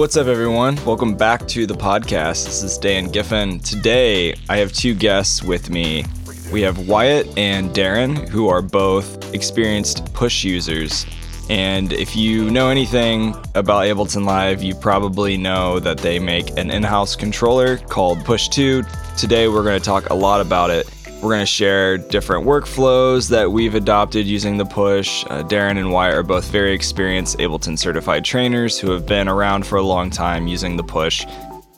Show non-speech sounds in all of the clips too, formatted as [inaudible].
What's up, everyone? Welcome back to the podcast. This is Dan Giffen. Today, I have two guests with me. We have Wyatt and Darren, who are both experienced push users. And if you know anything about Ableton Live, you probably know that they make an in house controller called Push 2. Today, we're going to talk a lot about it. We're going to share different workflows that we've adopted using the push. Uh, Darren and Wyatt are both very experienced Ableton certified trainers who have been around for a long time using the push.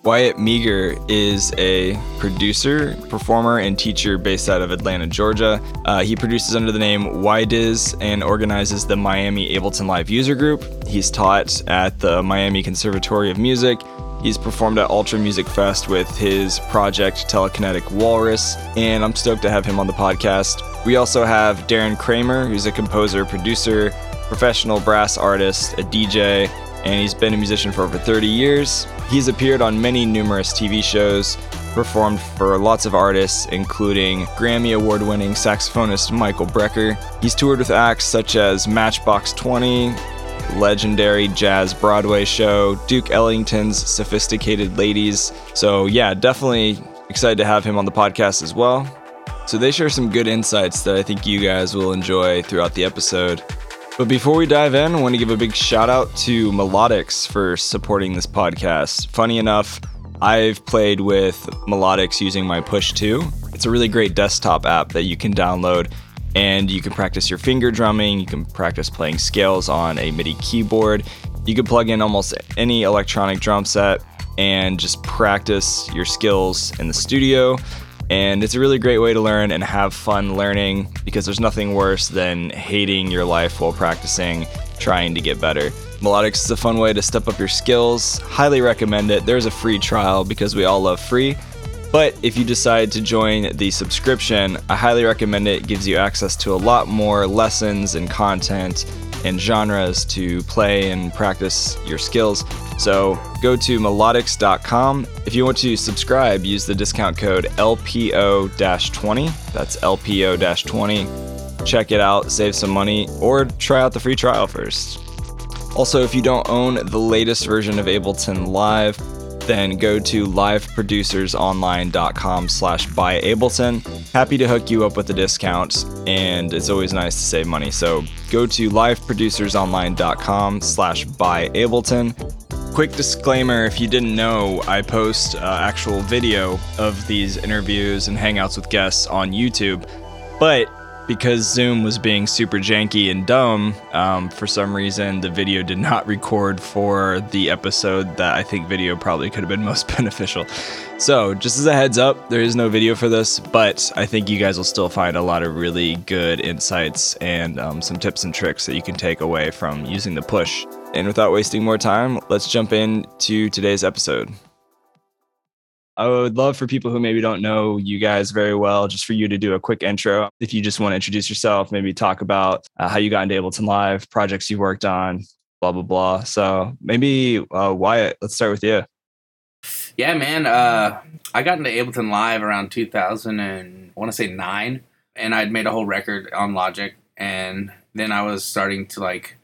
Wyatt Meager is a producer, performer, and teacher based out of Atlanta, Georgia. Uh, he produces under the name YDiz and organizes the Miami Ableton Live user group. He's taught at the Miami Conservatory of Music He's performed at Ultra Music Fest with his project Telekinetic Walrus, and I'm stoked to have him on the podcast. We also have Darren Kramer, who's a composer, producer, professional brass artist, a DJ, and he's been a musician for over 30 years. He's appeared on many numerous TV shows, performed for lots of artists, including Grammy Award winning saxophonist Michael Brecker. He's toured with acts such as Matchbox 20, legendary jazz Broadway show, Duke Ellington's Sophisticated Ladies. So, yeah, definitely excited to have him on the podcast as well. So, they share some good insights that I think you guys will enjoy throughout the episode. But before we dive in, I want to give a big shout out to Melodics for supporting this podcast. Funny enough, I've played with Melodics using my Push 2. It's a really great desktop app that you can download and you can practice your finger drumming, you can practice playing scales on a MIDI keyboard. You can plug in almost any electronic drum set and just practice your skills in the studio. And it's a really great way to learn and have fun learning because there's nothing worse than hating your life while practicing, trying to get better. Melodics is a fun way to step up your skills. Highly recommend it. There's a free trial because we all love free. But if you decide to join the subscription, I highly recommend it. It gives you access to a lot more lessons and content and genres to play and practice your skills. So go to melodics.com. If you want to subscribe, use the discount code LPO 20. That's LPO 20. Check it out, save some money, or try out the free trial first. Also, if you don't own the latest version of Ableton Live, then go to liveproducersonline.com slash buy Ableton. Happy to hook you up with a discount, and it's always nice to save money. So go to liveproducersonline.com slash buy Ableton. Quick disclaimer if you didn't know, I post uh, actual video of these interviews and hangouts with guests on YouTube. But because Zoom was being super janky and dumb, um, for some reason the video did not [laughs] record for the episode that I think video probably could have been most [laughs] beneficial. So, just as a heads up, there is no video for this, but I think you guys will still find a lot of really good insights and um, some tips and tricks that you can take away from using the push. And without wasting more time, let's jump into today's episode. I would love for people who maybe don't know you guys very well, just for you to do a quick intro. If you just want to introduce yourself, maybe talk about uh, how you got into Ableton Live, projects you worked on, blah, blah, blah. So maybe uh, Wyatt, let's start with you. Yeah, man. Uh, I got into Ableton Live around 2000 and I want to say nine, and I'd made a whole record on Logic, and then I was starting to like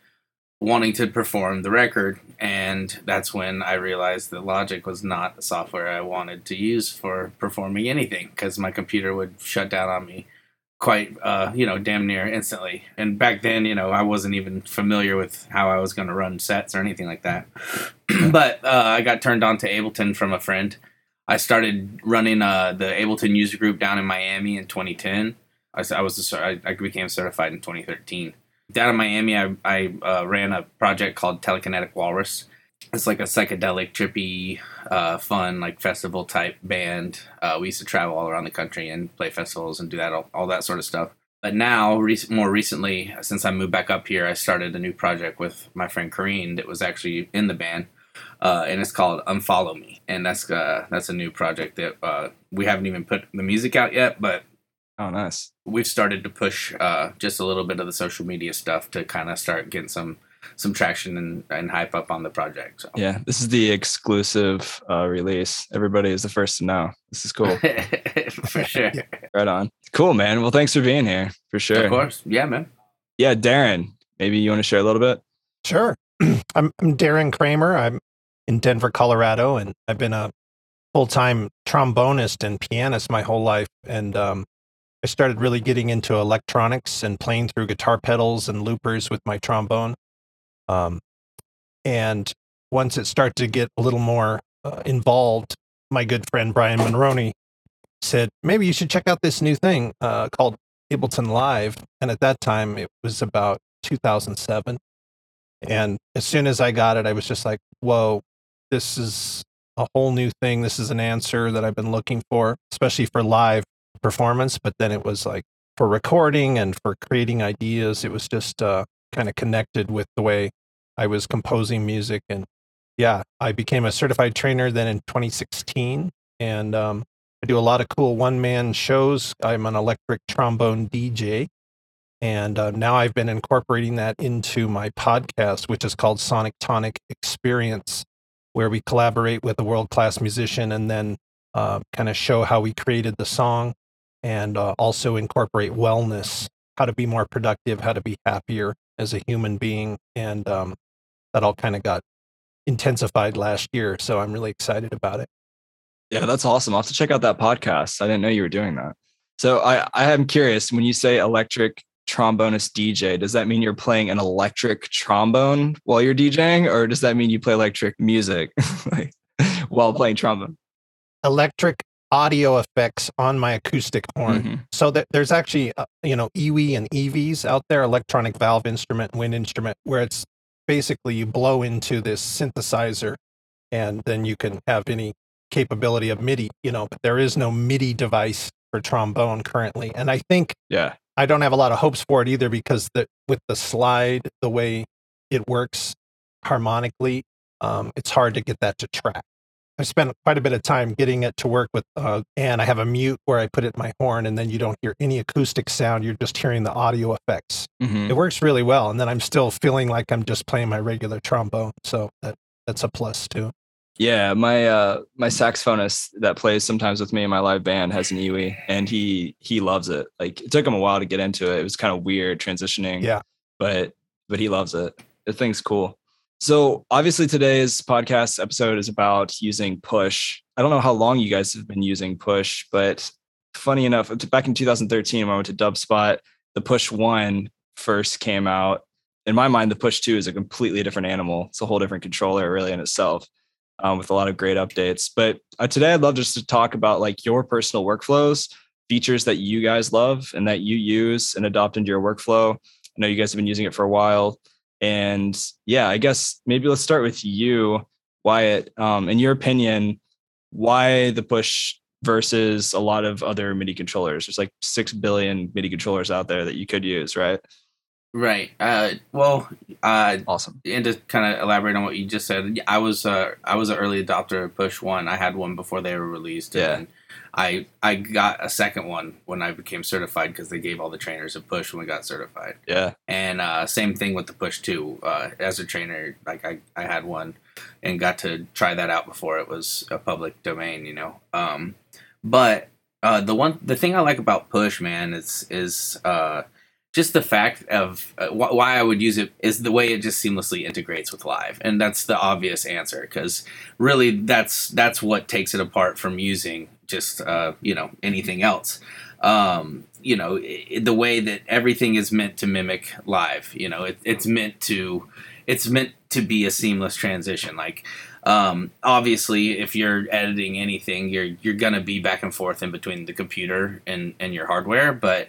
wanting to perform the record and that's when i realized that logic was not the software i wanted to use for performing anything because my computer would shut down on me quite uh, you know damn near instantly. And back then you know i wasn't even familiar with how i was going to run sets or anything like that. [clears throat] But uh, i got turned on to ableton from a friend. I started running uh, the ableton user group down in miami in 2010 i, I was I became certified in 2013 down in Miami, I, I uh, ran a project called Telekinetic Walrus. It's like a psychedelic, trippy, uh, fun, like festival type band. Uh, we used to travel all around the country and play festivals and do that, all, all that sort of stuff. But now, re- more recently, since I moved back up here, I started a new project with my friend Kareen that was actually in the band, uh, and it's called Unfollow Me, and that's uh, that's a new project that uh, we haven't even put the music out yet, but Oh, nice. We've started to push uh, just a little bit of the social media stuff to kind of start getting some some traction and, and hype up on the project. So. Yeah, this is the exclusive uh, release. Everybody is the first to know. This is cool. [laughs] for sure. [laughs] right on. Cool, man. Well, thanks for being here. For sure. Of course. Yeah, man. Yeah, Darren, maybe you want to share a little bit? Sure. [clears throat] I'm, I'm Darren Kramer. I'm in Denver, Colorado, and I've been a full time trombonist and pianist my whole life. And um, I started really getting into electronics and playing through guitar pedals and loopers with my trombone. Um, and once it started to get a little more uh, involved, my good friend Brian Monroney said, maybe you should check out this new thing uh, called Ableton Live. And at that time, it was about 2007. And as soon as I got it, I was just like, whoa, this is a whole new thing. This is an answer that I've been looking for, especially for live performance. But then it was like for recording and for creating ideas, it was just uh, kind of connected with the way I was composing music. And yeah, I became a certified trainer then in 2016. And um, I do a lot of cool one man shows. I'm an electric trombone DJ. And uh, now I've been incorporating that into my podcast, which is called Sonic Tonic Experience, where we collaborate with a world class musician and then uh, kind of show how we created the song and uh, also incorporate wellness, how to be more productive, how to be happier as a human being. And um, that all kind of got intensified last year. So I'm really excited about it. Yeah, that's awesome. I'll have to check out that podcast. I didn't know you were doing that. So I, I am curious when you say electric trombonist DJ, does that mean you're playing an electric trombone while you're DJing, or does that mean you play electric music [laughs] like, while playing trombone? Electric audio effects on my acoustic horn. Mm-hmm. So that there's actually uh, you know EWI and EVs out there, electronic valve instrument, wind instrument, where it's basically you blow into this synthesizer, and then you can have any capability of MIDI. You know, but there is no MIDI device for trombone currently, and I think yeah I don't have a lot of hopes for it either because the, with the slide, the way it works harmonically, um, it's hard to get that to track. I spent quite a bit of time getting it to work with, uh, and I have a mute where I put it in my horn, and then you don't hear any acoustic sound. You're just hearing the audio effects. Mm-hmm. It works really well, and then I'm still feeling like I'm just playing my regular trombone, so that that's a plus too. Yeah, my uh my saxophonist that plays sometimes with me in my live band has an EWI and he he loves it. Like it took him a while to get into it. It was kind of weird transitioning. Yeah. But but he loves it. The thing's cool. So obviously today's podcast episode is about using push. I don't know how long you guys have been using push, but funny enough, back in 2013 when I went to Dubspot, the push one first came out. In my mind, the push two is a completely different animal. It's a whole different controller really in itself um, with a lot of great updates. But uh, today, I'd love just to talk about like your personal workflows, features that you guys love and that you use and adopt into your workflow. I know you guys have been using it for a while. And yeah, I guess maybe let's start with you, Wyatt. Um, in your opinion, why the push versus a lot of other MIDI controllers? There's like 6 billion MIDI controllers out there that you could use, right? Right. Uh, well, uh, awesome. And to kind of elaborate on what you just said, I was uh, I was an early adopter of Push One. I had one before they were released. Yeah. And I I got a second one when I became certified because they gave all the trainers a push when we got certified. Yeah. And uh, same thing with the Push too. Uh, as a trainer, like I I had one and got to try that out before it was a public domain. You know. Um, but uh, the one the thing I like about Push, man, is is uh just the fact of uh, wh- why I would use it is the way it just seamlessly integrates with live, and that's the obvious answer because really that's that's what takes it apart from using just uh, you know anything else. Um, you know it, the way that everything is meant to mimic live. You know it, it's meant to it's meant to be a seamless transition. Like um, obviously, if you're editing anything, you're you're gonna be back and forth in between the computer and and your hardware, but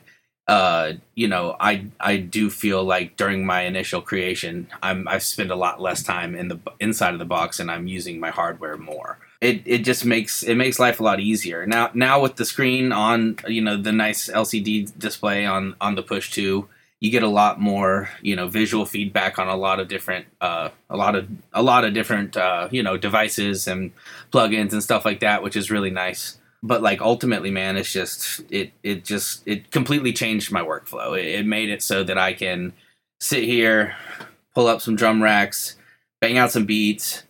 uh, you know, I I do feel like during my initial creation, I'm I spend a lot less time in the inside of the box, and I'm using my hardware more. It it just makes it makes life a lot easier. Now now with the screen on, you know, the nice LCD display on on the push two, you get a lot more you know visual feedback on a lot of different uh, a lot of a lot of different uh, you know devices and plugins and stuff like that, which is really nice but like ultimately man it's just it it just it completely changed my workflow. It, it, made it so that i can sit here pull up some drum racks bang out some beats.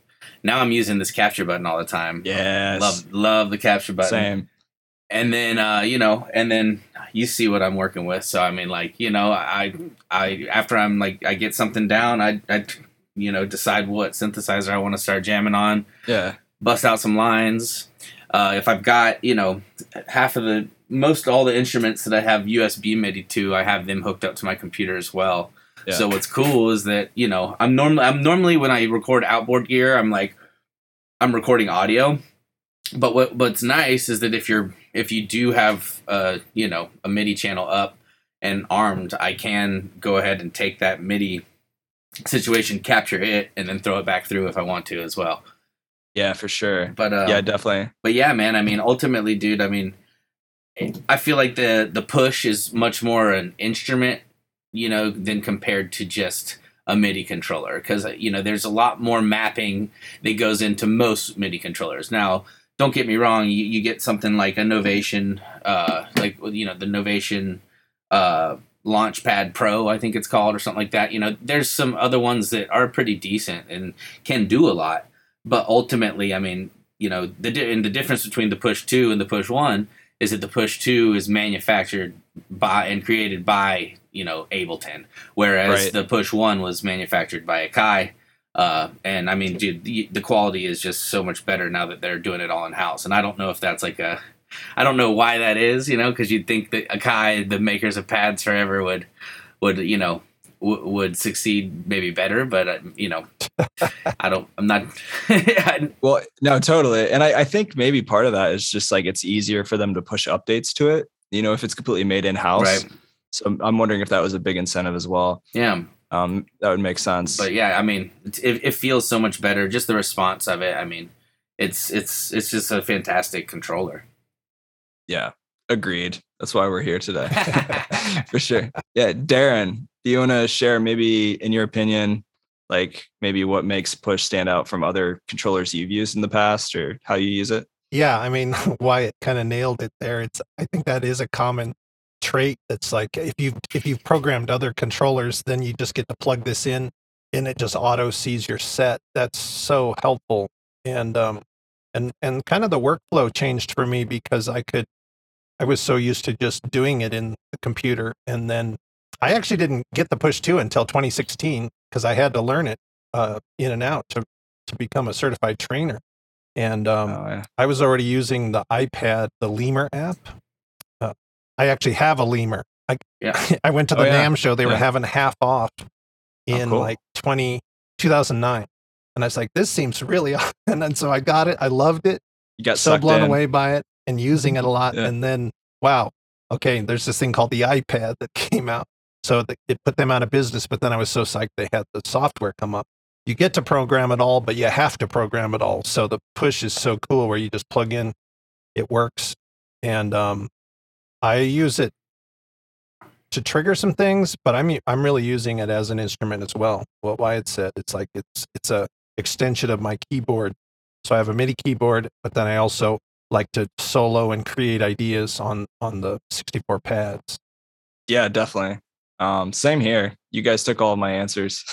Now i'm using this capture button all the time. Yeah love love the capture button. Same. And then uh you know and then you see what i'm working with. So i mean like you know i i after i'm like i get something down i i you know, decide what synthesizer I want to start jamming on, Yeah. bust out some lines. Uh, if I've got, you know, half of the most all the instruments that I have USB MIDI to, I have them hooked up to my computer as well. Yeah. So what's cool is that you know I'm normally I'm normally when I record outboard gear, I'm like I'm recording audio. But what what's nice is that if you're if you do have uh you know a MIDI channel up and armed, I can go ahead and take that MIDI situation, capture it, and then throw it back through if I want to as well. Yeah, for sure. But uh, yeah, definitely. but yeah, man. I mean, ultimately, dude. I mean, I feel like the the push is much more an instrument, you know, than compared to just a MIDI controller because you know there's a lot more mapping that goes into most MIDI controllers. Now, don't get me wrong. You, you get something like a Novation, uh, like you know the Novation. Uh, Launchpad Pro, I think it's called, or something like that. You know, there's some other ones that are pretty decent and can do a lot, but ultimately, I mean, you know, the di- and the difference between the Push Two and the Push One is that the Push Two is manufactured by and created by you know Ableton, whereas Right. the Push One was manufactured by Akai. Uh, and I mean, dude, the, the quality is just so much better now that they're doing it all in house. And I don't know if that's like a, I don't know why that is, you know, because you'd think that Akai, the makers of pads forever, would, would you know, w- would succeed maybe better. But uh, you know, [laughs] I don't. I'm not. I- [laughs] Well, no, totally. And I, I think maybe part of that is just like it's easier for them to push updates to it, you know, if it's completely made in house. Right. So I'm- wondering if that was a big incentive as well. yeah. Um, that would make sense. but yeah, I mean, it, it it feels so much better. Just the response of it. I mean, it's it's it's just a fantastic controller. yeah, agreed. That's why we're here today. [laughs] for sure. Yeah, Darren, do you want to share maybe in your opinion, like maybe what makes Push stand out from other controllers you've used in the past or how you use it? Yeah, I mean, [laughs] Wyatt kind of nailed it there. It's I think that is a common trait. That's like if you if you've programmed other controllers, then you just get to plug this in, and it just auto sees your set. That's so helpful. And um, and and kind of the workflow changed for me because I could, I was so used to just doing it in the computer, and then I actually didn't get the push two until 2016 because I had to learn it uh, in and out to to become a certified trainer. And um, oh, yeah. I was already using the iPad, the Lemur app. Uh, I actually have a Lemur. I, Yeah. [laughs] I went to Oh, the yeah. NAMM show. They were having half off in cool. like 20, 2009. And I was like, this seems really [laughs] odd. And then so I got it. I loved it. You got So blown in. away by it and using it a lot. And then, wow, okay, there's this thing called the iPad that [laughs] came out. So it put them out of business. But then I was so psyched they had the software come up. You get to program it all, but you have to program it all. So the push is so cool where you just plug in, it works. And um, I use it to trigger some things, but I'm I'm really using it as an instrument as well. What Wyatt said, it's like it's it's a extension of my keyboard. So I have a MIDI keyboard, but then I also like to solo and create ideas on on the 64 pads. Yeah, definitely. Um, same here. You guys took all my answers.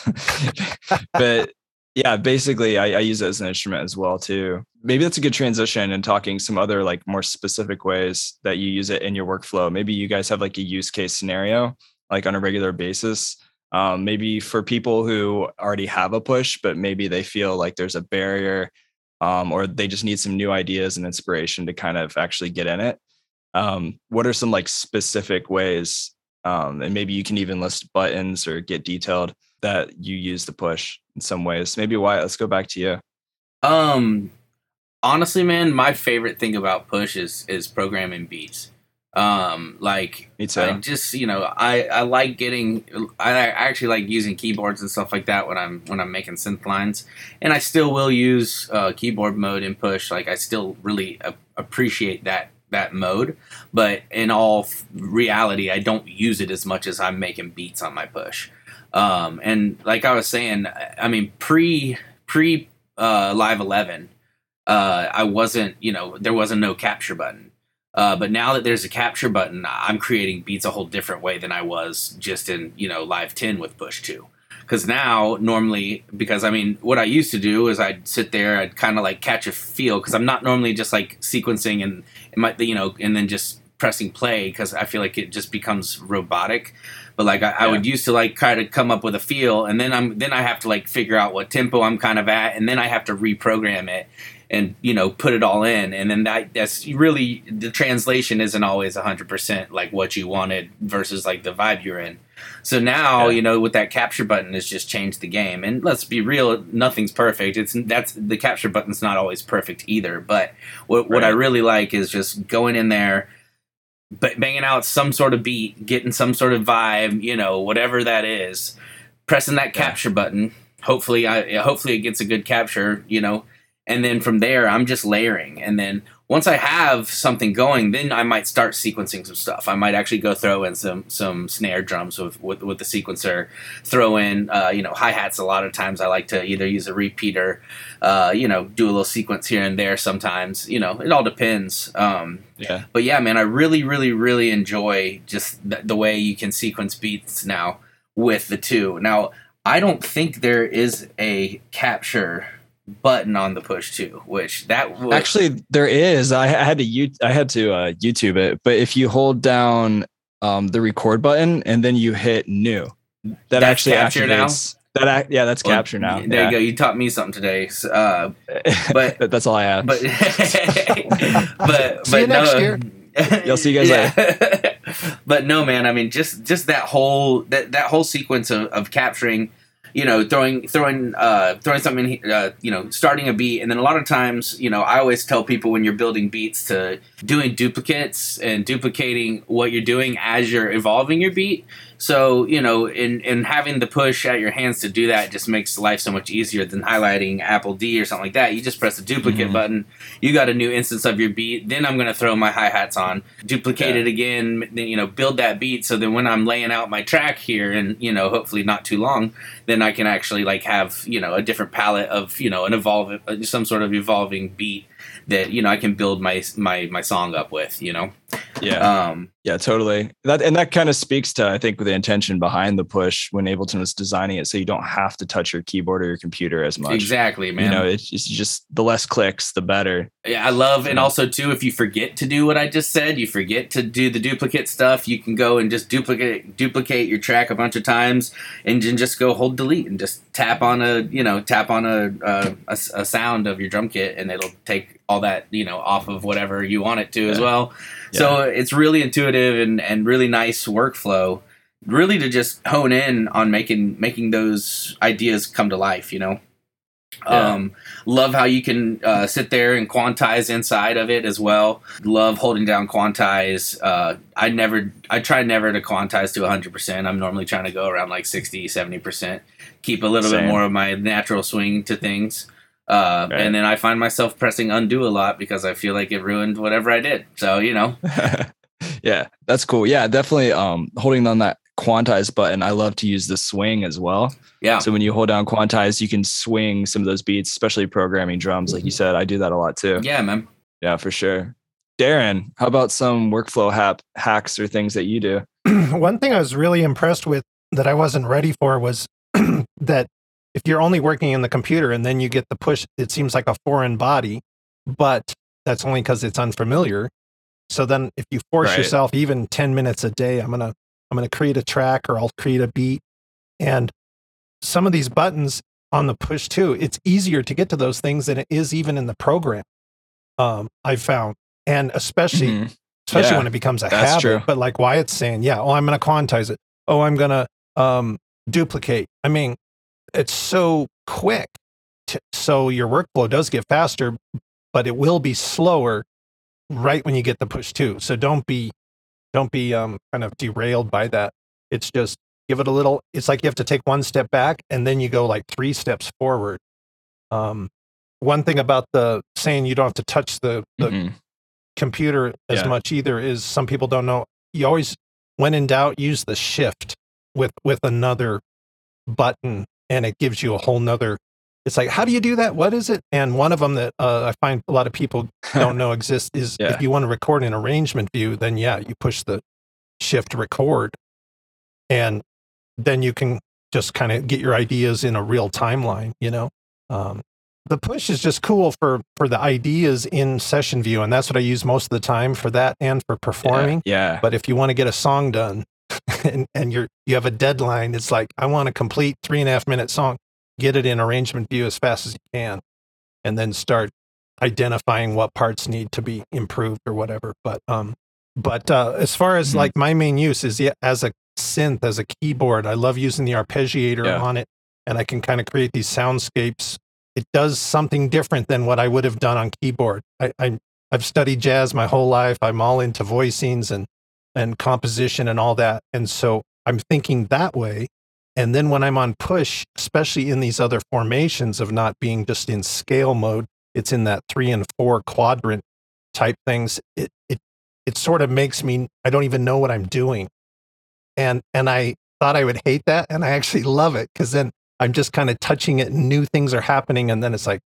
[laughs] but yeah, basically I, I use it as an instrument as well too. Maybe that's a good transition and talking some other like more specific ways that you use it in your workflow. Maybe you guys have like a use case scenario like on a regular basis. Um, maybe for people who already have a push, but maybe they feel like there's a barrier um, or they just need some new ideas and inspiration to kind of actually get in it. Um, what are some like specific ways um, and maybe you can even list buttons or get detailed that you use to push in some ways. Maybe Wyatt, let's go back to you. Um, honestly, man, my favorite thing about Push is is programming beats. Um, like Me too. I just you know I I like getting I I actually like using keyboards and stuff like that when I'm when I'm making synth lines, and I still will use uh, keyboard mode in Push. Like I still really a- appreciate that that mode, but in all reality, I don't use it as much as I'm making beats on my Push. Um, and like I was saying, I mean pre pre uh, Live Eleven, uh, I wasn't you know there wasn't no capture button. Uh, but now that there's a capture button, I'm creating beats a whole different way than I was just in you know Live 10 with Push 2. Because now, normally, because I mean, what I used to do is I'd sit there, I'd kind of like catch a feel, because I'm not normally just like sequencing and it might, you know, and then just pressing play because I feel like it just becomes robotic. But like I, I would used to like try to come up with a feel, and then I'm then I have to like figure out what tempo I'm kind of at, and then I have to reprogram it and you know put it all in. And then that that's really the translation isn't always 100% like what you wanted versus like the vibe you're in so now Yeah. you know with that capture button has just changed the game. And let's be real nothing's perfect. It's that's the capture button's not always perfect either. But what, what i really like is just going in there but banging out some sort of beat getting some sort of vibe you know whatever that is. Pressing that Yeah. capture button. Hopefully i hopefully it gets a good capture you know. And then from there i'm just layering. And then once i have something going then i might start sequencing some stuff. I might actually go throw in some some snare drums with with, with the sequencer. Throw in uh, you know hi-hats. A lot of times i like to either use a repeater uh, you know do a little sequence here and there sometimes. You know it all depends. Um, Yeah. but yeah man i really really really enjoy just th- the way you can sequence beats now with the two. Now i don't think there is a capture button on the push two which that would Actually, there is. I, I had to you I had to uh, YouTube it, but if you hold down um, the record button and then you hit new, that That's actually capture now? That ac- yeah, that's Well, capture now. there you go you taught me something today so, uh, But- But [laughs] that's all I have. but [laughs] [laughs] but See but you next no. year. You'll see you guys later. but no, man. I mean, just just that whole that that whole sequence of, of capturing, you know, throwing throwing uh, throwing something, uh, you know, starting a beat, and then a lot of times, you know, I always tell people when you're building beats to doing duplicates and duplicating what you're doing as you're evolving your beat. So you know, in in having the push at your hands to do that just makes life so much easier than highlighting Apple D or something like that. You just press the duplicate Mhm. button. You got a new instance of your beat. Then I'm gonna throw my hi hats on, duplicate Yeah. it again. Then you know, build that beat. So then when I'm laying out my track here, and you know, hopefully not too long, then I can actually like have you know a different palette of you know an evolve some sort of evolving beat that you know I can build my my my song up with. You know. yeah. Um, Yeah, totally. That and that kind of speaks to I think the intention behind the push when Ableton was designing it, so you don't have to touch your keyboard or your computer as much. exactly, man. You know, it's, just the less clicks, the better. Yeah, I love, and also too, if you forget to do what I just said, you forget to do the duplicate stuff. You can go and just duplicate duplicate your track a bunch of times, and then just go hold delete and just tap on a you know tap on a a sound of your drum kit, and it'll take all that you know off of whatever you want it to as Yeah. well. So it's really intuitive and and really nice workflow. Really to just hone in on making making those ideas come to life. You know. Yeah. Um, love how you can uh, sit there and quantize inside of it as well. Love holding down quantize. Uh, I never, I try never to quantize to 100%. I'm normally trying to go around like 60, 70%. Keep a little bit more of my natural swing to things. Uh, Right. And then I find myself pressing undo a lot because I feel like it ruined whatever I did. So, you know, [laughs] yeah, that's cool. Yeah, definitely. Um, holding on that quantize button, I love to use the swing as well. yeah. So when you hold down quantize, you can swing some of those beats, especially programming drums. Like you said, I do that a lot too. Yeah, man. Yeah, for sure. Darren, how about some workflow hap- hacks or things that you do? [clears throat] One thing I was really impressed with that I wasn't ready for was [clears throat] that if you're only working in the computer and then you get the push, it seems like a foreign body, but that's only because it's unfamiliar. So then if you force Right. yourself even 10 minutes a day, I'm gonna I'm gonna create a track or I'll create a beat. And some of these buttons on the push too, it's easier to get to those things than it is even in the program. Um, I've found. And especially Mhm. especially Yeah, when it becomes a habit. true. But like Wyatt's saying, yeah, oh, I'm going to quantize it. Oh, I'm going to um, duplicate. I mean, it's so quick. To, so your workflow does get faster, but it will be slower right when you get the push too. So don't be, don't be um, kind of derailed by that. It's just give it a little. It's like you have to take one step back and then you go like three steps forward. Um, one thing about the saying you don't have to touch the, the Mhm. computer as Yeah. much either is some people don't know you always when in doubt use the shift with with another button and it gives you a whole nother it's like how do you do that what is it and one of them that uh, i find a lot of people [laughs] don't know exists is Yeah. if you want to record an arrangement view then yeah you push the shift record and then you can just kind of get your ideas in a real timeline you know um, the push is just cool for for the ideas in session view, and that's what I use most of the time for that and for performing. Yeah. But if you want to get a song done [laughs] and, and you're you have a deadline, it's like I want a complete three and a half minute song. Get it in arrangement view as fast as you can, and then start identifying what parts need to be improved or whatever. But um, but uh, as far as Mhm. like my main use is as a synth, as a keyboard, I love using the arpeggiator Yeah. on it, and I can kind of create these soundscapes. It does something different than what I would have done on keyboard. I, I I've studied jazz my whole life. I'm all into voicings and and composition and all that, and so I'm thinking that way. And then when I'm on push, especially in these other formations of not being just in scale mode, it's in that three and four quadrant type things. It it it sort of makes me I don't even know what I'm doing. And and I thought I would hate that and I actually [laughs] love it because then I'm just kind of touching it and new things are happening and then it's like,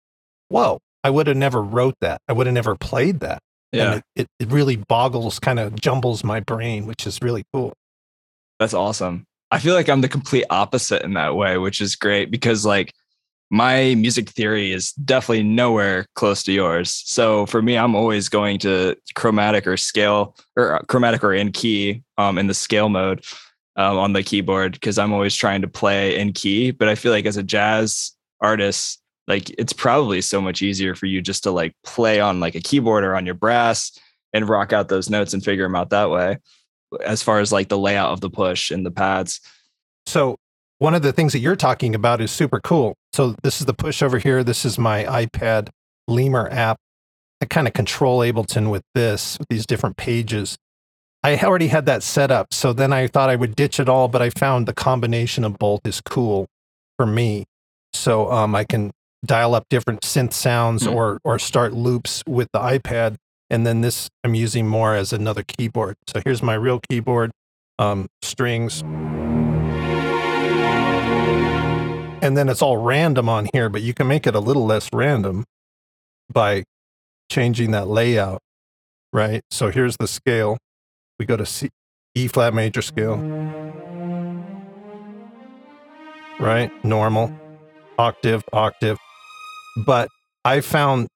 whoa, I would have never wrote that. I would have never played that. Yeah. And it, it, it really boggles, kind of jumbles my brain, which is really cool. That's awesome. I feel like I'm the complete opposite in that way, which is great because like my music theory is definitely nowhere close to yours. So for me, I'm always going to chromatic or scale or uh, chromatic or in key um, in the scale mode um, on the keyboard because I'm always trying to play in key. But I feel like as a jazz artist, like it's probably so much easier for you just to like play on like a keyboard or on your brass and rock out those notes and figure them out that way as far as like the layout of the push and the pads. So one of the things that you're talking about is super cool. So this is the push over here. This is my iPad Lemur app. I kind of control Ableton with this, with these different pages. I already had that set up. So then I thought I would ditch it all, but I found the combination of both is cool for me. So um, I can dial up different synth sounds Hmm. or or start loops with the iPad. And then this I'm using more as another keyboard. So here's my real keyboard, um, strings. And then it's all random on here, but you can make it a little less random by changing that layout, right? So here's the scale. We go to C, E flat major scale, right? Normal, octave, octave. But I found,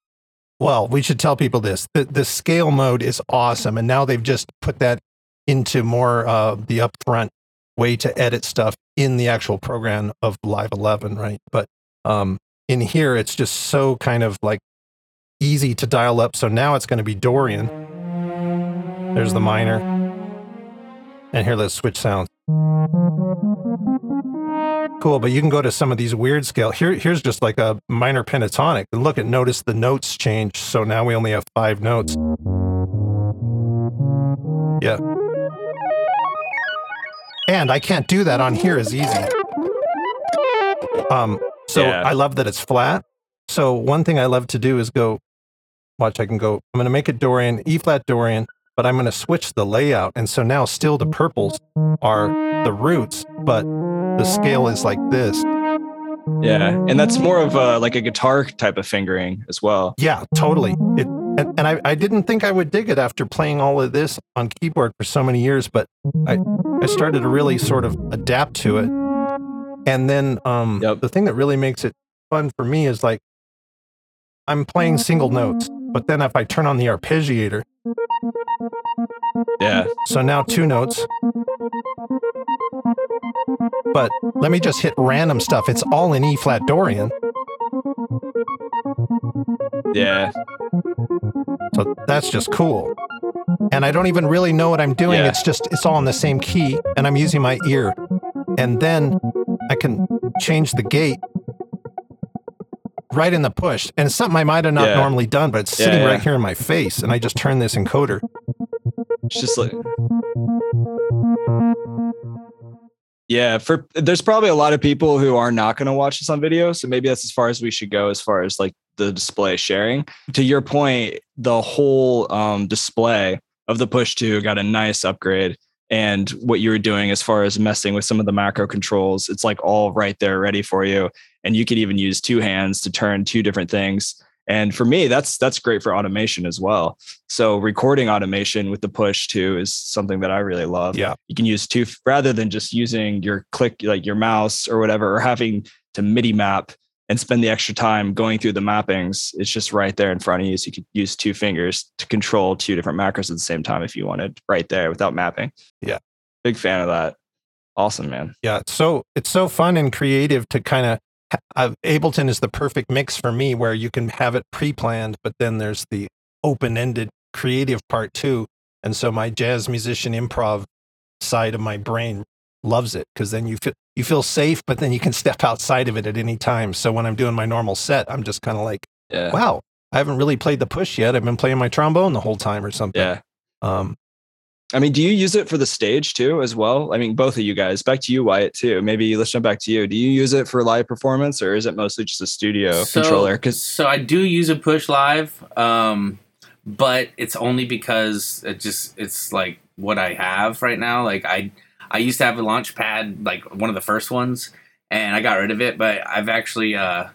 well, we should tell people this the, the scale mode is awesome. And now they've just put that into more uh, the upfront way to edit stuff in the actual program of Live 11, right? But um, in here, it's just so kind of like easy to dial up. So now it's going to be Dorian. There's the minor. And here, let's switch sounds. Cool, but you can go to some of these weird scale. Here, here's just like a minor pentatonic. And look at notice the notes change. So now we only have five notes. Yeah. And I can't do that on here as easy. Um, so Yeah. I love that it's flat. So one thing I love to do is go, watch, I can go, I'm going to make it Dorian, E flat Dorian, but I'm going to switch the layout. And so now still the purples are the roots, but the scale is like this. Yeah. And that's more of a, like a guitar type of fingering as well. Yeah, totally. It, and and I, I didn't think I would dig it after playing all of this on keyboard for so many years, but I, I started to really sort of adapt to it. And then um, Yep. the thing that really makes it fun for me is like I'm playing single notes, but then if I turn on the arpeggiator, Yeah. so now two notes. But let me just hit random stuff. It's all in E flat Dorian. Yeah. So that's just cool. And I don't even really know what I'm doing. Yeah. It's just, it's all in the same key and I'm using my ear. And then I can change the gate right in the push. And it's something I might have not Yeah. normally done, but it's sitting yeah. right here in my face. And I just turn this encoder. It's just like Yeah, for there's probably a lot of people who are not going to watch this on video, so maybe that's as far as we should go as far as like the display sharing. To your point, the whole um, display of the push 2 got a nice upgrade and what you were doing as far as messing with some of the macro controls, it's like all right there ready for you and you could even use two hands to turn two different things. And for me, that's that's great for automation as well. So recording automation with the push 2 is something that I really love Yeah. you can use two rather than just using your click like your mouse or whatever or having to MIDI map and spend the extra time going through the mappings. It's just right there in front of you. So you could use two fingers to control two different macros at the same time if you wanted right there without mapping. Yeah. Big fan of that. Awesome, man. Yeah, so it's so fun and creative to kind of. Uh, Ableton is the perfect mix for me, where you can have it pre-planned, but then there's the open-ended creative part too. And so my jazz musician improv side of my brain loves it because then you feel you feel safe, but then you can [laughs] step outside of it at any time. So when I'm doing my normal set, I'm just kind of like, Yeah. wow, I haven't really played the push yet. I've been playing my trombone the whole time or something. Yeah. Um, I mean, do you use it for the stage too, as well? I mean, both of you guys. Back to you, Wyatt, too. Maybe let's jump back to you. Do you use it for live performance, or is it mostly just a studio so, controller? Because so I do use a push live, um, but it's only because it just it's like what I have right now. Like I I used to have a launch pad, like one of the first ones, and I got rid of it. But I've actually uh,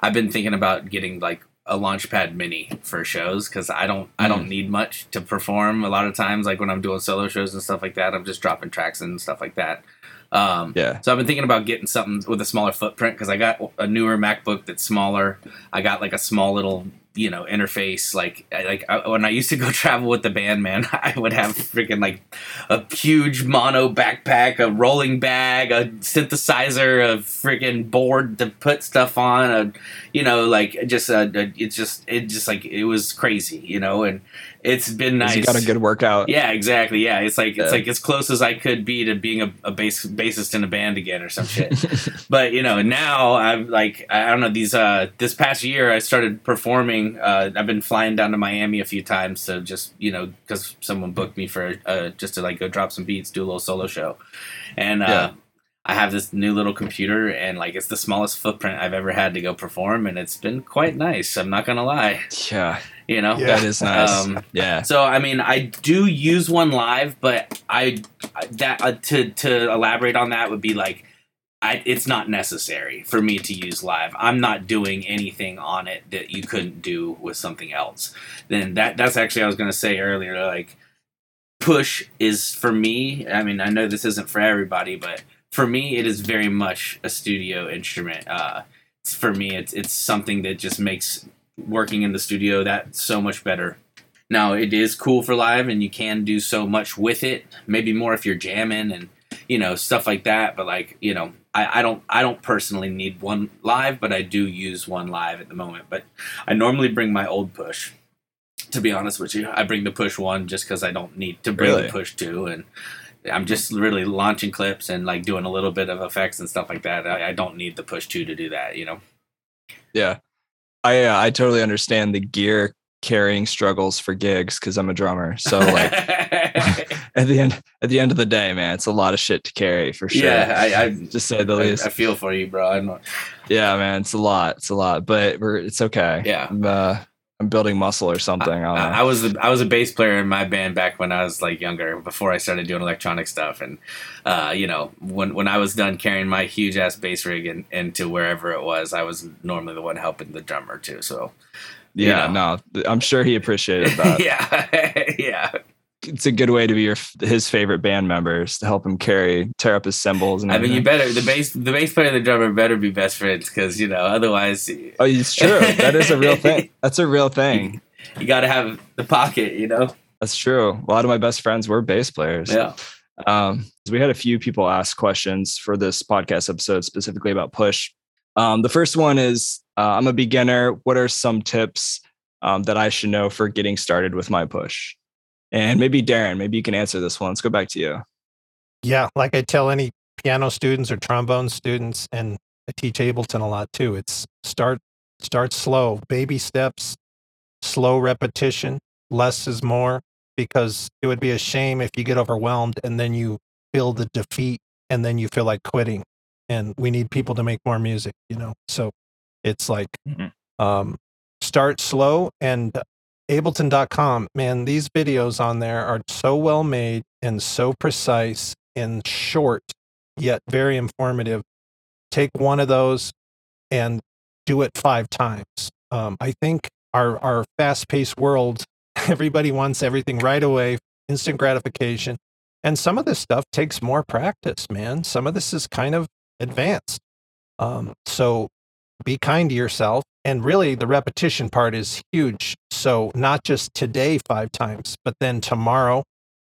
I've been thinking about getting like a launchpad mini for shows because I don't I don't need much to perform a lot of times like when I'm doing solo shows and stuff like that I'm just dropping tracks and stuff like that. Um, yeah, so I've been thinking about getting something with a smaller footprint because I got a newer MacBook that's smaller. I got like a small little you know interface like like I, when I used to go [laughs] travel with the band man [laughs] I would have freaking like a huge mono backpack a rolling bag a synthesizer a freaking board to put stuff on a you know like just uh it's just it just like it was crazy you know and it's been nice you got a good workout. yeah, exactly. Yeah, it's like it's like as close as I could be to being a, a bass bassist in a band again or some shit. [laughs] but you know, now I'm like I don't know these uh this past year I started performing. Uh, I've been flying down to Miami a few times to just you know because someone booked me for uh just to like go drop some beats, do a little solo show, and uh. Yeah. I have this new little computer, and like it's the smallest footprint I've ever had to go perform, and it's been quite nice. I'm not gonna lie, yeah, you know. Yeah. that is nice. Um, yeah, So I mean, I do use one live, but I that uh, to to elaborate on that would be like, I it's not necessary for me to use live. I'm not doing anything on it that you couldn't do with something else. Then that that's actually I was gonna say earlier. Like, push is for me. I mean, I know this isn't for everybody, but for me, it is very much a studio instrument. Uh, for me, it's it's something that just makes working in the studio that so much better. Now it is cool for live, and you can do so much with it. Maybe more if you're jamming and you know stuff like that. But like you know, I, I don't I don't personally need one live, but I do use one live at the moment. But I normally bring my old push. To be honest with you, I bring the push one just because I don't need to bring Really? the push two, and I'm just really launching clips and like doing a little bit of effects and stuff like that. I, I don't need the push two to do that, you know. yeah. I uh, I totally understand the gear carrying struggles for gigs because I'm a drummer. So like [laughs] [laughs] at the end at the end of the day, man, it's a lot of shit to carry for sure. yeah, I, I [laughs] just say the I, least. I feel for you, bro. I'm not, yeah, man, it's a lot. It's a lot, but we're it's okay. Yeah. Uh, I'm building muscle or something. I, know. I, I was the, I was a bass player in my band back when I was like younger, before I started doing electronic stuff, and uh, you know when when I was done carrying my huge ass bass rig and into wherever it was, I was normally the one helping the drummer too. So yeah, you no, I'm sure he appreciated [laughs] that. yeah, [laughs] yeah, It's a good way to be your his favorite band members to help him carry tear up his cymbals and I mean, you better the bass the bass player and the drummer better be best friends because you know otherwise Oh, it's true. that is a real thing. [laughs] That's a real thing. you got to have the pocket, you know. That's true. A lot of my best friends were bass players. Yeah. Um, we had a few people ask questions for this podcast episode specifically about push. Um, the first one is uh, I'm a beginner. What are some tips um, that I should know for getting started with my push? And maybe Darren, maybe you can answer this one. Let's go back to you. Yeah, like I tell any piano students or trombone students, and I teach Ableton a lot too. It's start start slow, baby steps, slow repetition. Less is more because it would be a shame if you get overwhelmed and then you feel the defeat and then you feel like quitting. And we need people to make more music, you know. So it's like Mhm. um, start slow and ableton.com man these videos on there are so well made and so precise and short yet very informative. Take one of those and do it five times. Um, i think our our fast-paced world [laughs] everybody wants everything right away instant gratification. And some of this stuff takes more practice man. Some of this is kind of advanced. Um, so be kind to yourself. And really, the repetition part is huge. So, not just today five times, but then tomorrow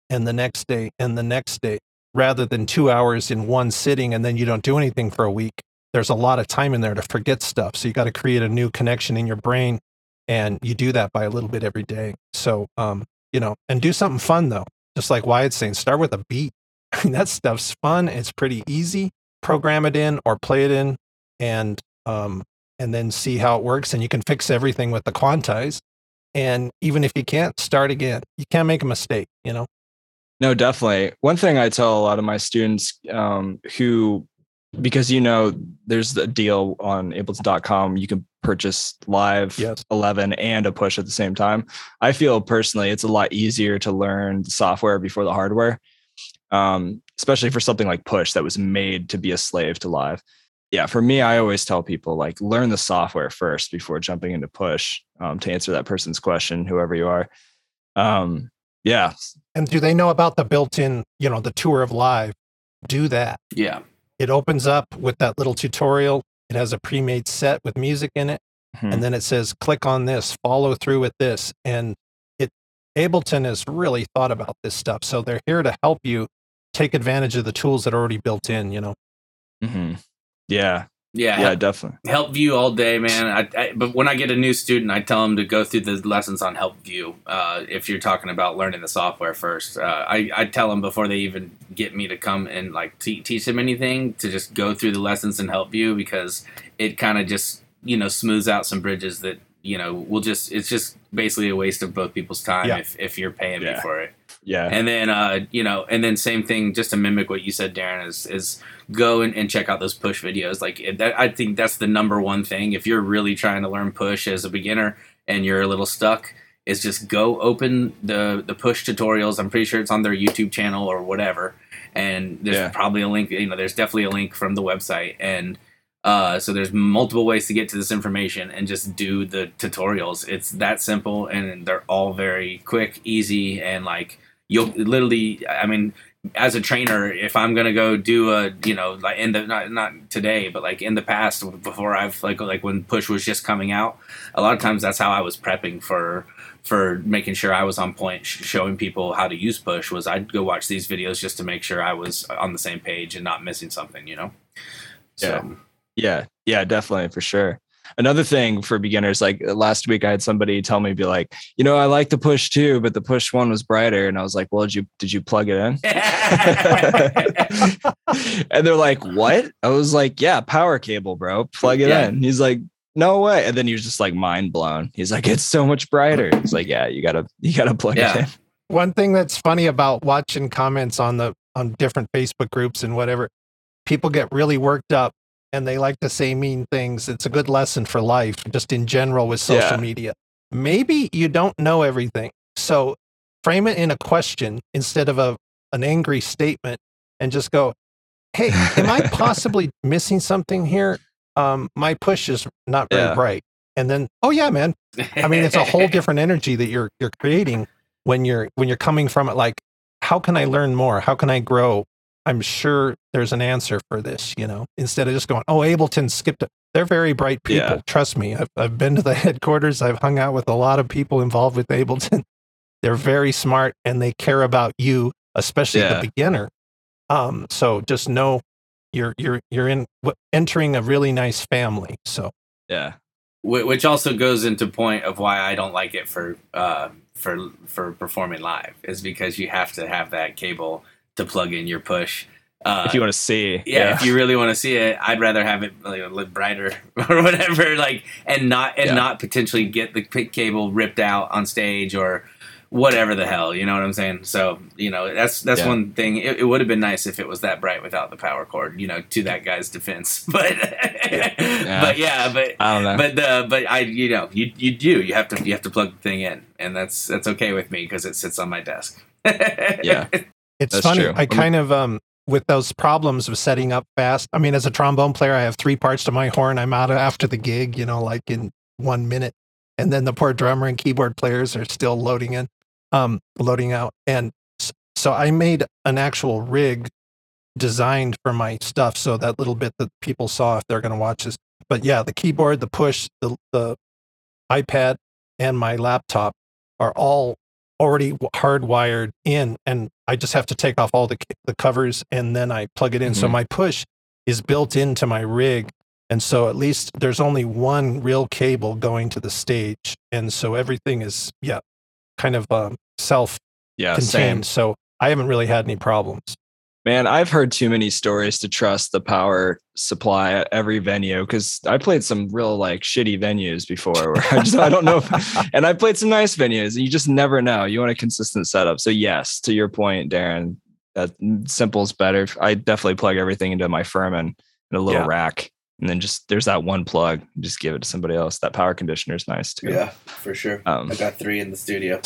and the next day and the next day, rather than two hours in one sitting and then you don't do anything for a week. There's a lot of time in there to forget stuff. So, you got to create a new connection in your brain. And you do that by a little bit every day. So, um, you know, and do something fun though. Just like Wyatt's saying, start with a beat. I [laughs] mean, that stuff's fun. It's pretty easy. Program it in or play it in, and um, and then see how it works. And you can fix everything with the quantize. And even if you can't, start again. You can't make a mistake. You know. No, definitely. One thing I tell a lot of my students um, who, because you know, there's a deal on ableton.com, you can purchase live Yes. 11 and a push at the same time. I feel personally it's a lot easier to learn the software before the hardware, um, especially for something like push that was made to be a slave to live. Yeah, for me, I always tell people like learn the software first before jumping into push um, to answer that person's question, whoever you are. Um, yeah, And do they know about the built-in, you know, the tour of live? Do that. Yeah. It opens up with that little tutorial. It has a pre-made set with music in it. Hmm. and then it says click on this follow through with this and it ableton has really thought about this stuff so they're here to help you take advantage of the tools that are already built in you know Mhm. Yeah, Yeah. yeah, definitely. Help View all day, man. I, I, but when I get a new student, I tell them to go through the lessons on Help View. Uh, if you're talking about learning the software first, uh, I, I tell them before they even get me to come and like te- teach them anything to just go through the lessons in Help View because it kind of just you know smooths out some bridges that you know will just it's just basically a waste of both people's time Yeah. if if you're paying me for it. Yeah, And then, uh, you know, and then same thing, just to mimic what you said, Darren, is is go and, and check out those push videos. Like that, I think that's the number one thing. If you're really trying to learn push as a beginner and you're a little stuck, is just go open the the push tutorials. I'm pretty sure it's on their YouTube channel or whatever. And there's Yeah. probably a link. You know, there's definitely a link from the website and. Uh, so there's multiple ways to get to this information and just do the tutorials. It's that simple and they're all very quick, easy, and like you'll literally i mean as a trainer if i'm gonna go do a you know like in the not, not today but like in the past before i've like like when push was just coming out a lot of times that's how i was prepping for for making sure i was on point sh- showing people how to use push was i'd go watch these videos just to make sure i was on the same page and not missing something you know? So Yeah, yeah, definitely for sure. Another thing for beginners, like uh, last week, I had somebody tell me, be like, you know, I like the push too, but the push one was brighter, and I was like, well, did you did you plug it in? [laughs] and they're like, what? I was like, yeah, power cable, bro, plug it Yeah. in. He's like, no way. And then he was just like mind blown. He's like, it's so much brighter. It's like, yeah, you gotta you gotta plug Yeah. it in. one thing that's funny about watching comments on the on different facebook groups and whatever people get really worked up and they like to say mean things it's a good lesson for life just in general with social Yeah. media maybe you don't know everything so frame it in a question instead of a an angry statement and just go hey am i [laughs] possibly missing something here um my push is not very Yeah. bright and then oh yeah man I mean, it's a whole [laughs] different energy that you're you're creating when you're when you're coming from it. Like, how can I learn more? How can I grow? I'm sure there's an answer for this. You know, instead of just going, oh, Ableton skipped it. They're very bright people. Yeah. Trust me. I've I've been to the [laughs] headquarters. I've hung out with a lot of people involved with Ableton. [laughs] They're very smart and they care about you, especially Yeah. the beginner. Um, so just know you're you're you're in entering a really nice family. So Yeah. Which also goes into point of why I don't like it for uh, for for performing live is because you have to have that cable to plug in your push. Uh, If you want to see. yeah, if you really want to see it, I'd rather have it like, look brighter [laughs] or whatever, like, and not and Yeah. not potentially get the cable ripped out on stage or whatever the hell. You know what I'm saying? So you know that's that's Yeah. one thing. It, it would have been nice if it was that bright without the power cord. You know, to that guy's defense, [laughs] but but yeah, but I don't know. but uh, but I you know you you do you have to you have to plug the thing in, and that's that's okay with me because it sits on my desk. [laughs] Yeah. It's That's funny. true. I kind of um with those problems of setting up fast. I mean, as a trombone player, I have three parts to my horn. I'm out after the gig, you know, like in one minute, and then the poor drummer and keyboard players are still loading in, um, loading out. And so I made an actual rig designed for my stuff. So that little bit that people saw, if they're going to watch this, but yeah, the keyboard, the push, the the iPad, and my laptop are all already hardwired in, and I just have to take off all the the covers and then I plug it in. So Mhm. my push is built into my rig, and so at least there's only one real cable going to the stage, and so everything is yeah, kind of um, self Yeah, contained. So I haven't really had any problems. Man, I've heard too many stories to trust the power supply at every venue because I played some real like shitty venues before where I just I don't know if, [laughs] and I played some nice venues and you just never know. You want a consistent setup. So yes, to your point, Darren, that simple is better. I definitely plug everything into my Furman in a little Yeah. rack. And then just there's that one plug, just give it to somebody else. That power conditioner is nice too. Yeah, for sure. Um, I got three in the studio.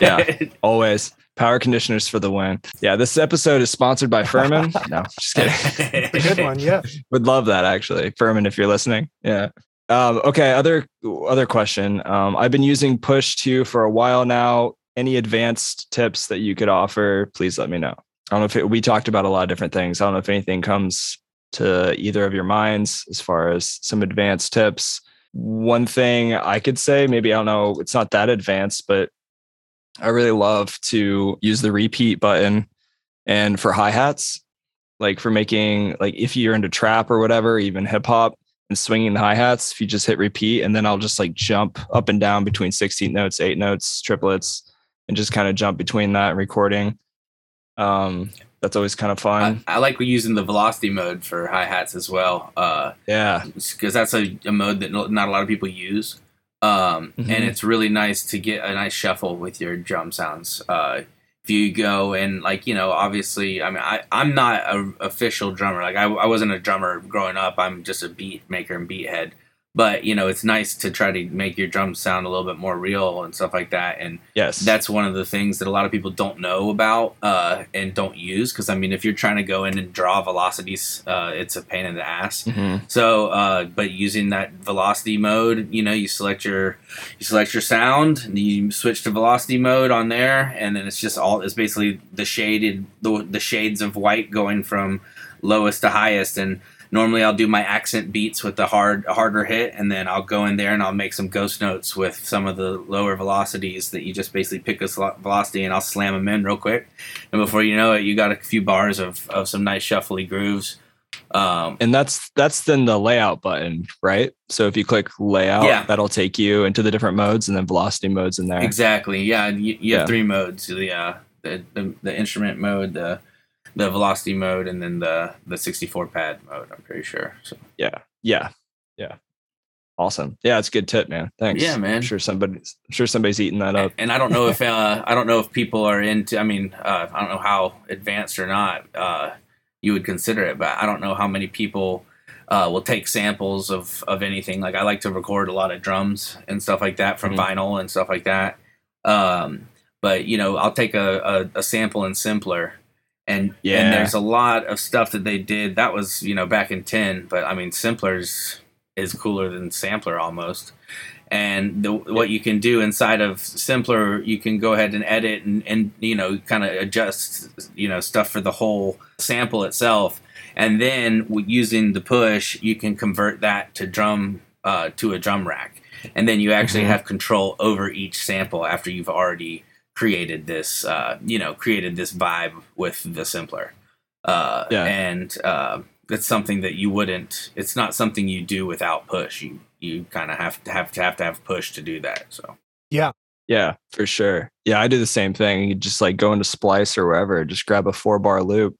Yeah. [laughs] Always power conditioners for the win. Yeah, this episode is sponsored by Furman. [laughs] No, just kidding. Good one, yeah. [laughs] Would love that actually, Furman, if you're listening. Yeah. Um, okay. Other other question. Um, I've been using Push two for a while now. Any advanced tips that you could offer? Please let me know. I don't know if it, we talked about a lot of different things. I don't know if anything comes to either of your minds as far as some advanced tips. One thing I could say, maybe I don't know, it's not that advanced, but I really love to use the repeat button and for hi hats, like for making like if you're into trap or whatever, even hip hop and swinging the hi hats, if you just hit repeat and then I'll just like jump up and down between 16 notes, eight notes, triplets, and just kind of jump between that and recording. Um, that's always kind of fun. I like using the velocity mode for hi hats as well, uh, yeah. because that's a, a mode that not a lot of people use, um, Mhm. and it's really nice to get a nice shuffle with your drum sounds. Uh, if you go and like you know, obviously, I mean, I I'm not a official drummer. Like I, I wasn't a drummer growing up. I'm just a beat maker and beat head. But you know, it's nice to try to make your drums sound a little bit more real and stuff like that. And Yes. that's one of the things that a lot of people don't know about uh, and don't use because I mean, if you're trying to go in and draw velocities, uh, it's a pain in the ass. Mhm. So, uh, but using that velocity mode, you know, you select your you select your sound, and you switch to velocity mode on there, and then it's just all it's basically the shaded the, the shades of white going from lowest to highest and normally I'll do my accent beats with the hard harder hit and then I'll go in there and I'll make some ghost notes with some of the lower velocities that you just basically pick a velocity and I'll slam them in real quick and before you know it you got a few bars of, of some nice shuffly grooves um, and that's that's then the layout button, right? So if you click layout, Yeah. that'll take you into the different modes and then velocity modes in there. Exactly. Yeah, you, you have Yeah. three modes: the, uh, the the the instrument mode, the the velocity mode, and then the the 64 pad mode. I'm pretty sure. So Yeah. Yeah. Yeah. Awesome. Yeah, it's a good tip, man. Thanks. Yeah, man. I'm sure somebody's I'm sure somebody's eating that up. and I don't know if uh, I don't know if people are into. I mean, uh, I don't know how advanced or not uh, you would consider it, but I don't know how many people. Uh, will take samples of, of anything. Like I like to record a lot of drums and stuff like that from Mhm. vinyl and stuff like that. Um, but you know, I'll take a, a, a sample in simpler and Yeah. and there's a lot of stuff that they did that was you know back in 10 but i mean simplers is cooler than sampler almost and the, what you can do inside of simpler you can go ahead and edit and, and you know kind of adjust you know stuff for the whole sample itself and then using the push you can convert that to drum uh, to a drum rack and then you actually Mhm. have control over each sample after you've already created this uh, you know created this vibe with the simpler uh, Yeah. and uh, it's something that you wouldn't it's not something you do without push you you kind of have to have to have to have push to do that so Yeah, Yeah, for sure. Yeah, I do the same thing. You just like go into Splice or wherever, just grab a four bar loop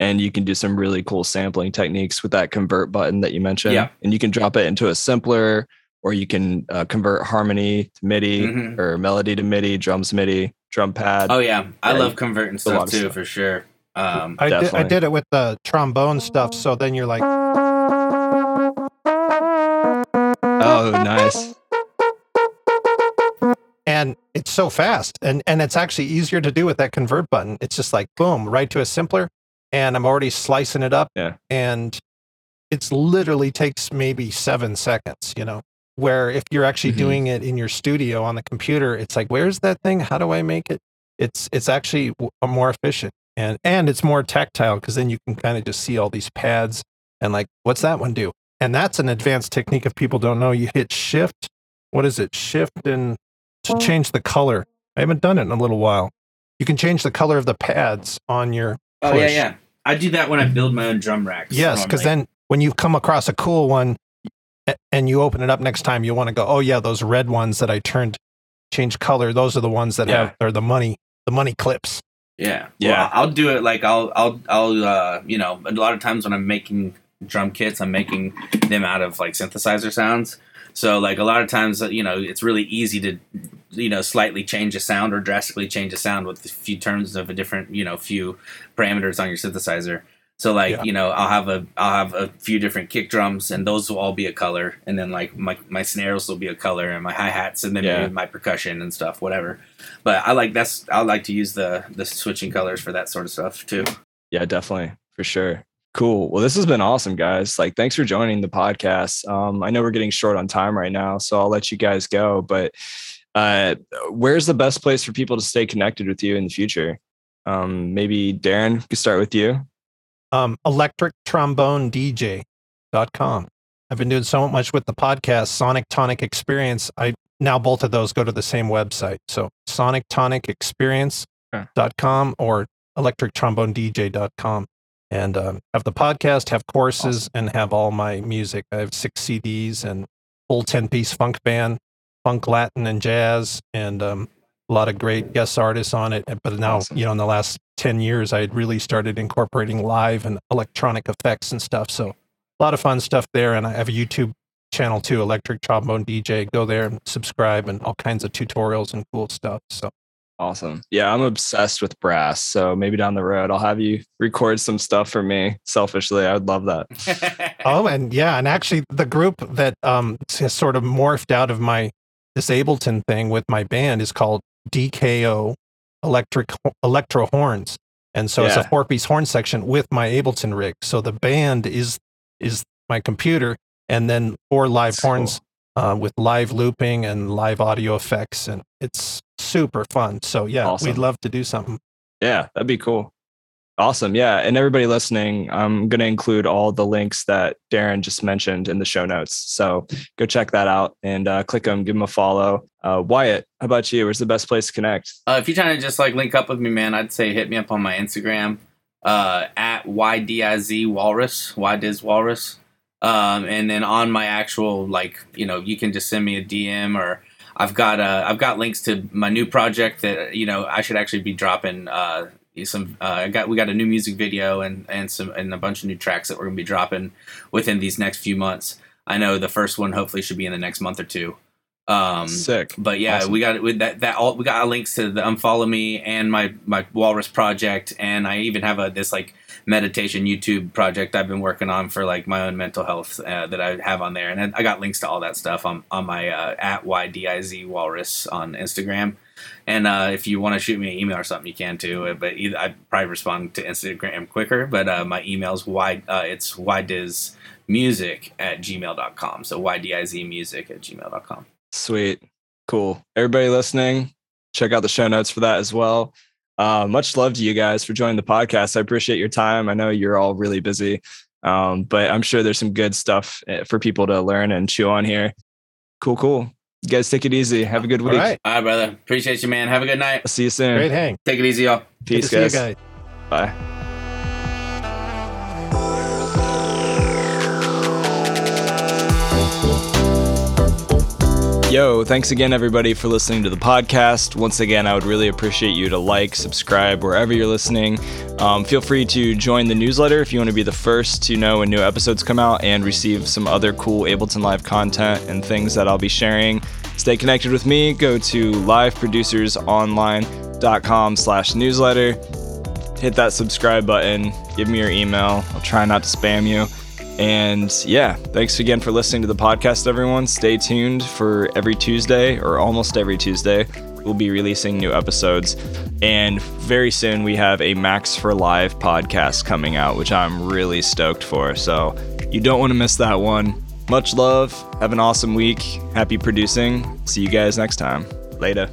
and you can do some really cool sampling techniques with that convert button that you mentioned. Yeah. And you can drop it into a simpler or you can uh, convert harmony to MIDI Mhm. or melody to MIDI, drums MIDI, drum pad. oh yeah i love converting stuff too stuff. for sure um, I did, I did it with the trombone stuff. So then you're like, Oh, nice. and it's so fast, and and it's actually easier to do with that convert button. It's just like boom, right to a simpler, and I'm already slicing it up. Yeah. and it's literally takes maybe seven seconds. You know, where if you're actually Mhm. doing it in your studio on the computer, it's like, where's that thing? How do I make it? It's it's actually more efficient, and and it's more tactile because then you can kind of just see all these pads and like, what's that one do? and that's an advanced technique. If people don't know, you hit shift. What is it? Shift and to change the color. I haven't done it in a little while. You can change the color of the pads on your. Oh yeah, yeah. I do that when I build my own drum racks. Yes, because normally. then when you come across a cool one a- and you open it up next time, you want to go, oh yeah, those red ones that I turned, change color. Those are the ones that Yeah. have are the money, the money clips. Yeah, Yeah. Well, I'll do it like I'll I'll I'll uh you know a lot of times when I'm making drum kits, I'm making them out of like synthesizer sounds. So like a lot of times uh, you know it's really easy to you know slightly change a sound or drastically change a sound with a few terms of a different you know few parameters on your synthesizer. So like Yeah. you know I'll have a I'll have a few different kick drums and those will all be a color and then like my my snares will be a color and my hi hats and then Yeah. maybe my percussion and stuff whatever. But I like that's I like to use the the switching colors for that sort of stuff too. Yeah, definitely. For sure. Cool. Well, this has been awesome, guys. Like, thanks for joining the podcast. Um, I know we're getting short on time right now, so I'll let you guys go. But uh, where's the best place for people to stay connected with you in the future? Um, maybe Darren, could start with you. Um, electrictrombonedj.com. I've been doing so much with the podcast, Sonic Tonic Experience. I now both of those go to the same website. So sonictonicexperience.com or electrictrombonedj.com. And um, have the podcast, have courses, and have all my music. I have six CDs and full 10 piece funk band, funk, Latin, and jazz, and um, a lot of great guest artists on it. But now, Awesome. you know, in the last 10 years, I had really started incorporating live and electronic effects and stuff. So a lot of fun stuff there. And I have a YouTube channel too, Electric Trombone DJ. Go there and subscribe and all kinds of tutorials and cool stuff. So Awesome. Yeah, I'm obsessed with brass. So maybe down the road, I'll have you record some stuff for me. Selfishly, I would love that. [laughs] Oh, and yeah, and actually, the group that um has sort of morphed out of my this Ableton thing with my band is called DKO Electric Electro Horns, and so it's a four piece horn section with my Ableton rig. So the band is is my computer, and then four live That's horns uh, with live looping and live audio effects, and it's super fun. So yeah, Awesome. we'd love to do something. Yeah, that'd be cool. Awesome. Yeah. And everybody listening, I'm going to include all the links that Darren just mentioned in the show notes. So go check that out and uh, click them, give them a follow. Uh, Wyatt, how about you? Where's the best place to connect? Uh, if you're trying to just like link up with me, man, I'd say hit me up on my Instagram uh, at YDIZ Walrus, YDiz Walrus. Um, and then on my actual like, you know, you can just send me a DM or I've got uh, I've got links to my new project that you know I should actually be dropping uh, some. Uh, I got we got a new music video and and some and a bunch of new tracks that we're gonna be dropping within these next few months. I know the first one hopefully should be in the next month or two. Um, Sick. but yeah, Awesome. we got with that that all we got links to the unfollow me and my my Walrus project, and I even have a this like meditation YouTube project I've been working on for like my own mental health uh, that I have on there, and I- I got links to all that stuff on on my uh, at ydiz walrus on Instagram. And uh, if you want to shoot me an email or something, you can too. uh, But either, I probably respond to Instagram quicker. But uh, my email's y uh, it's ydizmusic at gmail.com. So ydizmusic at gmail.com. Sweet. Cool. Everybody listening, check out the show notes for that as well. Uh, much love to you guys for joining the podcast. I appreciate your time. I know you're all really busy, um, but I'm sure there's some good stuff eh, for people to learn and chew on here. Cool, cool. You guys take it easy. Have a good week. right, All right, brother. Appreciate you, man. Have a good night. I'll see you soon. great hang. Take it easy, y'all. Good Peace, to see you guys. guys. Bye. Yo, thanks again, everybody, for listening to the podcast. Once again, I would really appreciate you to like, subscribe wherever you're listening. Um, feel free to join the newsletter if you want to be the first to know when new episodes come out and receive some other cool Ableton Live content and things that I'll be sharing. Stay connected with me. Go to liveproducersonline.com slash newsletter hit that subscribe button, give me your email. I'll try not to spam you. And yeah, thanks again for listening to the podcast, everyone. Stay tuned for every Tuesday or almost every Tuesday. We'll be releasing new episodes. And very soon we have a Max for Live podcast coming out, which I'm really stoked for. So you don't want to miss that one. Much love. Have an awesome week. Happy producing. See you guys next time. Later.